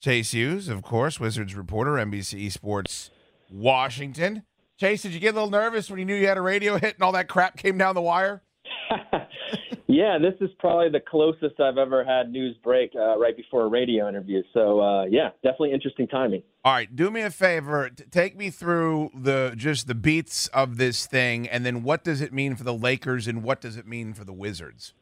Chase Hughes, of course, Wizards reporter, NBC Sports Washington. Chase, did you get a little nervous when you knew you had a radio hit and all that crap came down the wire? yeah, this is probably the closest I've ever had news break uh, right before a radio interview. So uh, yeah, definitely interesting timing. All right, do me a favor, take me through the just the beats of this thing, and then what does it mean for the Lakers and what does it mean for the Wizards?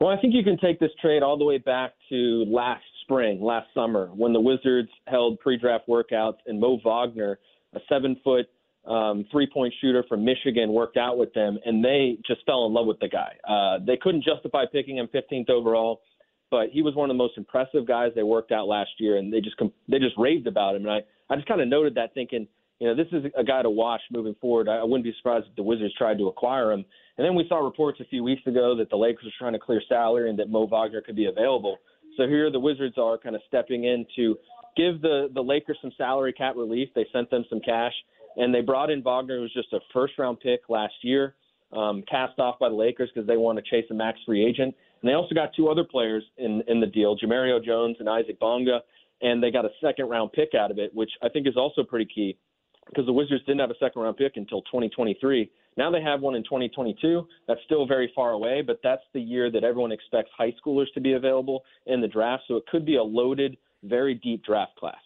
Well, I think you can take this trade all the way back to last spring, last summer, when the Wizards held pre-draft workouts and Mo Wagner, a seven-foot um, three-point shooter from Michigan, worked out with them, and they just fell in love with the guy. Uh, they couldn't justify picking him 15th overall, but he was one of the most impressive guys they worked out last year, and they just they just raved about him. And I I just kind of noted that, thinking, you know, this is a guy to watch moving forward. I wouldn't be surprised if the Wizards tried to acquire him. And then we saw reports a few weeks ago that the Lakers were trying to clear salary and that Mo Wagner could be available. So here the Wizards are kind of stepping in to give the the Lakers some salary cap relief. They sent them some cash, and they brought in Wagner, who was just a first round pick last year, um, cast off by the Lakers because they want to chase a max free agent. And they also got two other players in in the deal, Jemerrio Jones and Isaac Bonga, and they got a second round pick out of it, which I think is also pretty key because the Wizards didn't have a second round pick until 2023. Now they have one in 2022. That's still very far away, but that's the year that everyone expects high schoolers to be available in the draft. So it could be a loaded, very deep draft class.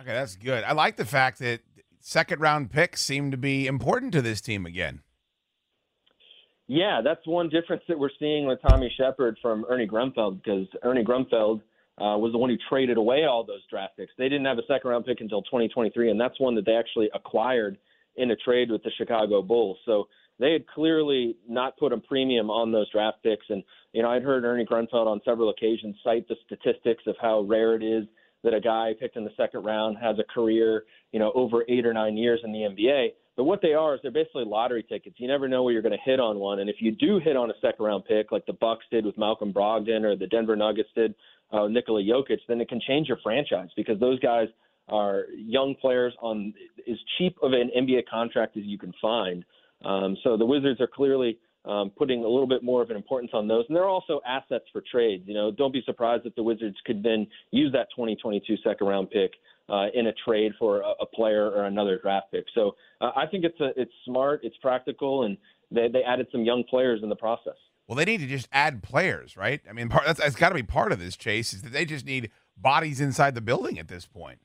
Okay, that's good. I like the fact that second round picks seem to be important to this team again. Yeah, that's one difference that we're seeing with Tommy Sheppard from Ernie Grunfeld because Ernie Grunfeld uh, was the one who traded away all those draft picks. They didn't have a second round pick until 2023, and that's one that they actually acquired in a trade with the Chicago Bulls. So they had clearly not put a premium on those draft picks. And, you know, I'd heard Ernie Grunfeld on several occasions cite the statistics of how rare it is that a guy picked in the second round has a career, you know, over eight or nine years in the NBA. But what they are is they're basically lottery tickets. You never know where you're going to hit on one. And if you do hit on a second round pick, like the Bucks did with Malcolm Brogdon or the Denver Nuggets did uh, Nikola Jokic, then it can change your franchise because those guys are young players on as cheap of an NBA contract as you can find. Um, so the Wizards are clearly um, putting a little bit more of an importance on those, and they're also assets for trades. You know, don't be surprised if the Wizards could then use that 2022 second round pick uh, in a trade for a, a, player or another draft pick. So uh, I think it's a, it's smart, it's practical, and they, they added some young players in the process. Well, they need to just add players, right? I mean, part, that's, that's got to be part of this chase is that they just need bodies inside the building at this point.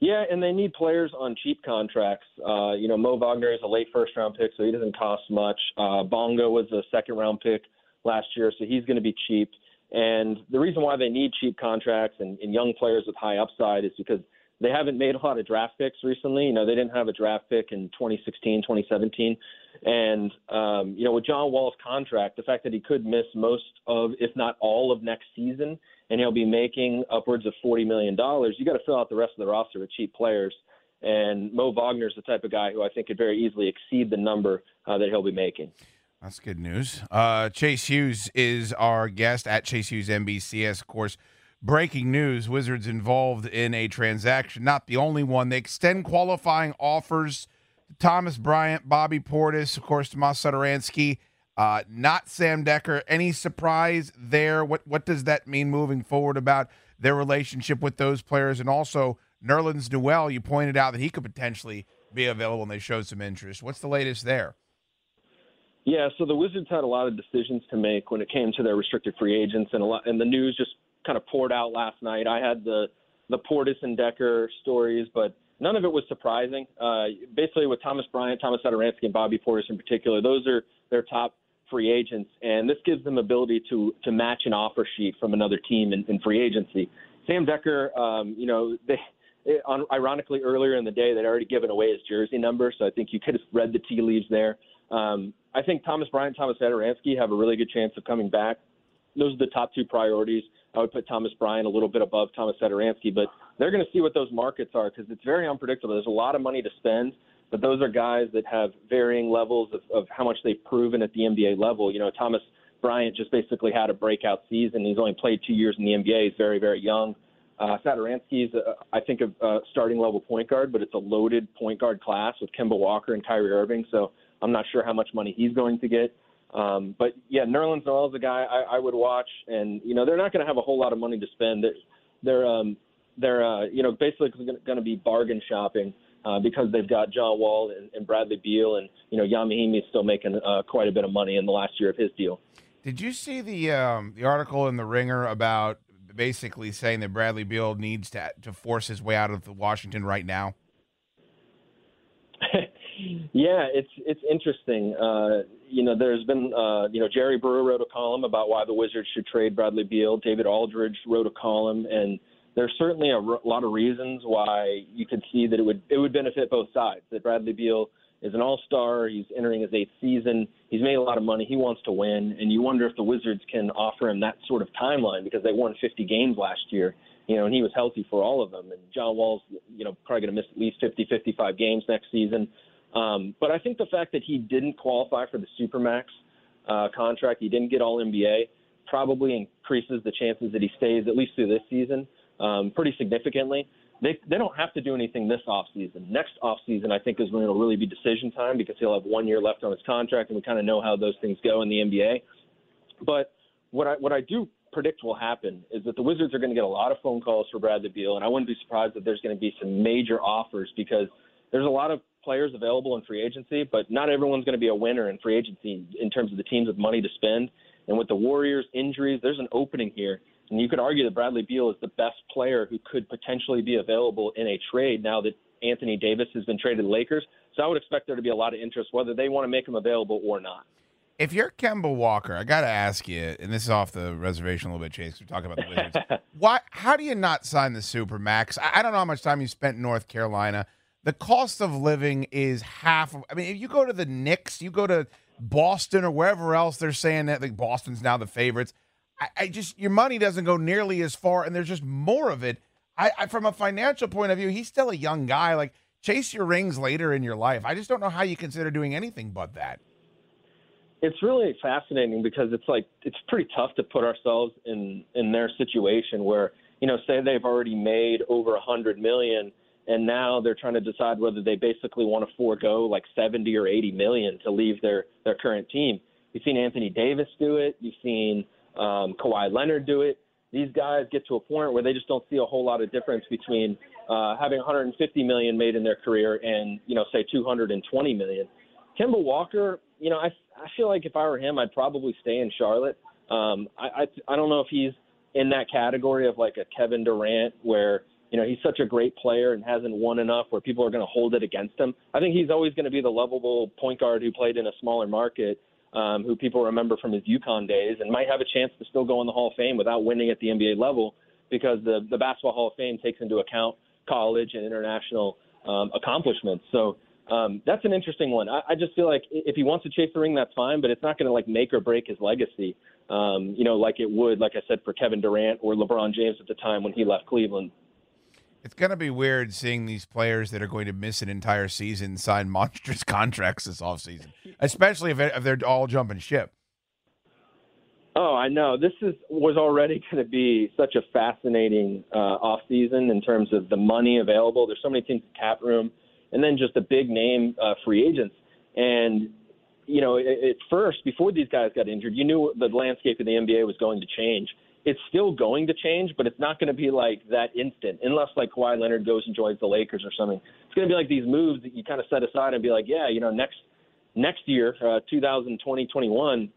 Yeah, and they need players on cheap contracts. Uh, you know, Mo Wagner is a late first round pick, so he doesn't cost much. Uh, Bonga was a second round pick last year, so he's going to be cheap. And the reason why they need cheap contracts and, and young players with high upside is because they haven't made a lot of draft picks recently. You know, they didn't have a draft pick in 2016, 2017. And, um, you know, with John Wall's contract, the fact that he could miss most of, if not all of next season – and he'll be making upwards of $40 million, you got to fill out the rest of the roster with cheap players. And Mo Wagner is the type of guy who I think could very easily exceed the number uh, that he'll be making. That's good news. Uh, Chase Hughes is our guest at Chase Hughes NBCS. Of course, breaking news Wizards involved in a transaction, not the only one. They extend qualifying offers to Thomas Bryant, Bobby Portis, of course, Tomas Satoransky uh, not Sam Dekker. Any surprise there? What what does that mean moving forward about their relationship with those players? And also Nerlens Noel, you pointed out that he could potentially be available, and they showed some interest. What's the latest there? Yeah, so the Wizards had a lot of decisions to make when it came to their restricted free agents, and a lot, and the news just kind of poured out last night. I had the the Portis and Dekker stories, but none of it was surprising. Uh, basically, with Thomas Bryant, Thomas Satoransky, and Bobby Portis in particular, those are their top free agents, and this gives them ability to to match an offer sheet from another team in, in free agency. Sam Dekker, um, you know, they, on, ironically earlier in the day they'd already given away his jersey number, so I think you could have read the tea leaves there. Um, I think Thomas Bryant, Thomas Satoransky have a really good chance of coming back. Those are the top two priorities I would put Thomas Bryant a little bit above Thomas Satoransky, but they're going to see what those markets are because it's very unpredictable. There's a lot of money to spend, but those are guys that have varying levels of, of how much they've proven at the NBA level. You know, Thomas Bryant just basically had a breakout season. He's only played two years in the NBA. He's very, very young. Uh, Satoransky is, uh, I think, a, a starting level point guard, but it's a loaded point guard class with Kemba Walker and Kyrie Irving. So I'm not sure how much money he's going to get. Um, but yeah, Nerlens Noel is a guy I, I would watch, and you know they're not going to have a whole lot of money to spend. They're they're, um, they're uh, you know basically going to be bargain shopping uh, because they've got John Wall and, and Bradley Beal, and you know Ian Mahinmi is still making uh, quite a bit of money in the last year of his deal. Did you see the um, the article in the Ringer about basically saying that Bradley Beal needs to to force his way out of Washington right now? Yeah, it's it's interesting. Uh, you know, there's been, uh, you know, Jerry Brewer wrote a column about why the Wizards should trade Bradley Beal. David Aldridge wrote a column, and there's certainly a r- lot of reasons why you could see that it would it would benefit both sides. That Bradley Beal is an all-star. He's entering his eighth season. He's made a lot of money. He wants to win, and you wonder if the Wizards can offer him that sort of timeline because they won 50 games last year. You know, and he was healthy for all of them. And John Wall's, you know, probably going to miss at least 50, 55 games next season. Um, but I think the fact that he didn't qualify for the supermax uh, contract, he didn't get All NBA, probably increases the chances that he stays at least through this season um, pretty significantly. They they don't have to do anything this offseason. Next offseason, I think, is when it'll really be decision time because he'll have one year left on his contract, and we kind of know how those things go in the NBA. But what I what I do predict will happen is that the Wizards are going to get a lot of phone calls for Bradley Beal, and I wouldn't be surprised if there's going to be some major offers because there's a lot of players available in free agency, but not everyone's going to be a winner in free agency in terms of the teams with money to spend. And with the Warriors' injuries, there's an opening here. And you could argue that Bradley Beal is the best player who could potentially be available in a trade now that Anthony Davis has been traded to the Lakers. So I would expect there to be a lot of interest, whether they want to make him available or not. If you're Kemba Walker, I got to ask you, and this is off the reservation a little bit, Chase. We're talking about the Wizards. Why? How do you not sign the super max? I, I don't know how much time you spent in North Carolina the cost of living is half. I mean, if you go to the Knicks, you go to Boston or wherever else they're saying that like Boston's now the favorites. I, I just your money doesn't go nearly as far, and there's just more of it. I, I from a financial point of view, he's still a young guy. Like chase your rings later in your life. I just don't know how you consider doing anything but that. It's really fascinating because it's like it's pretty tough to put ourselves in in their situation where you know say they've already made over a hundred million and now they're trying to decide whether they basically want to forego like 70 or 80 million to leave their their current team. You've seen Anthony Davis do it. You've seen um, Kawhi Leonard do it. These guys get to a point where they just don't see a whole lot of difference between uh, having 150 million made in their career and you know say 220 million. Kemba Walker, you know, I I feel like if I were him, I'd probably stay in Charlotte. Um, I, I I don't know if he's in that category of like a Kevin Durant where you know, he's such a great player and hasn't won enough where people are going to hold it against him. I think he's always going to be the lovable point guard who played in a smaller market, um, who people remember from his UConn days and might have a chance to still go in the Hall of Fame without winning at the NBA level because the, the Basketball Hall of Fame takes into account college and international um, accomplishments. So um, that's an interesting one. I, I just feel like if he wants to chase the ring, that's fine, but it's not going to like make or break his legacy. Um, you know, like it would, like I said, for Kevin Durant or LeBron James at the time when he left Cleveland. It's going to be weird seeing these players that are going to miss an entire season sign monstrous contracts this offseason, especially if, if they're all jumping ship. Oh, I know. This is was already going to be such a fascinating uh, off season in terms of the money available. There's so many teams in cap room, and then just the big name uh, free agents. And you know, at first, before these guys got injured, you knew the landscape of the NBA was going to change it's still going to change, but it's not going to be like that instant, unless like Kawhi Leonard goes and joins the Lakers or something. It's going to be like these moves that you kind of set aside and be like, yeah, you know, next next year, uh, 2020, 21,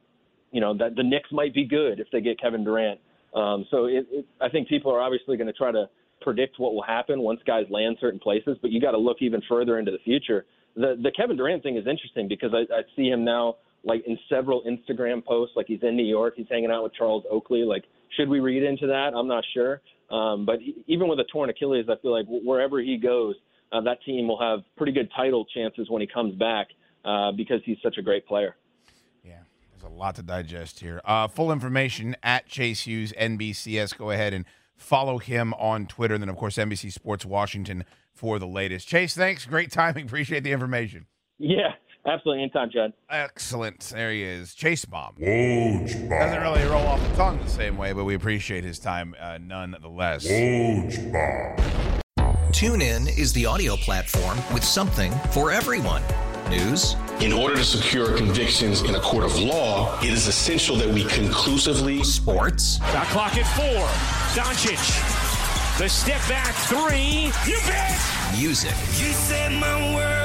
you know, that the Knicks might be good if they get Kevin Durant. Um, so it, it, I think people are obviously going to try to predict what will happen once guys land certain places, but you got to look even further into the future. The the Kevin Durant thing is interesting because I, I see him now like in several Instagram posts, like he's in New York, he's hanging out with Charles Oakley, like should we read into that? I'm not sure. Um, but even with a torn Achilles, I feel like wherever he goes, uh, that team will have pretty good title chances when he comes back uh, because he's such a great player. Yeah, there's a lot to digest here. Uh, full information at Chase Hughes NBCS. Go ahead and follow him on Twitter, and then of course NBC Sports Washington for the latest. Chase, thanks. Great timing. Appreciate the information. Yeah, absolutely. Anytime, Judd. Excellent. There he is. Chase Bomb. Doesn't really roll off the tongue the same way, but we appreciate his time uh, nonetheless. TuneIn is the audio platform with something for everyone. News, In order to secure convictions in a court of law, it is essential that we conclusively sports, Shot clock at four. Doncic. The step back three. You bet. music, You set my world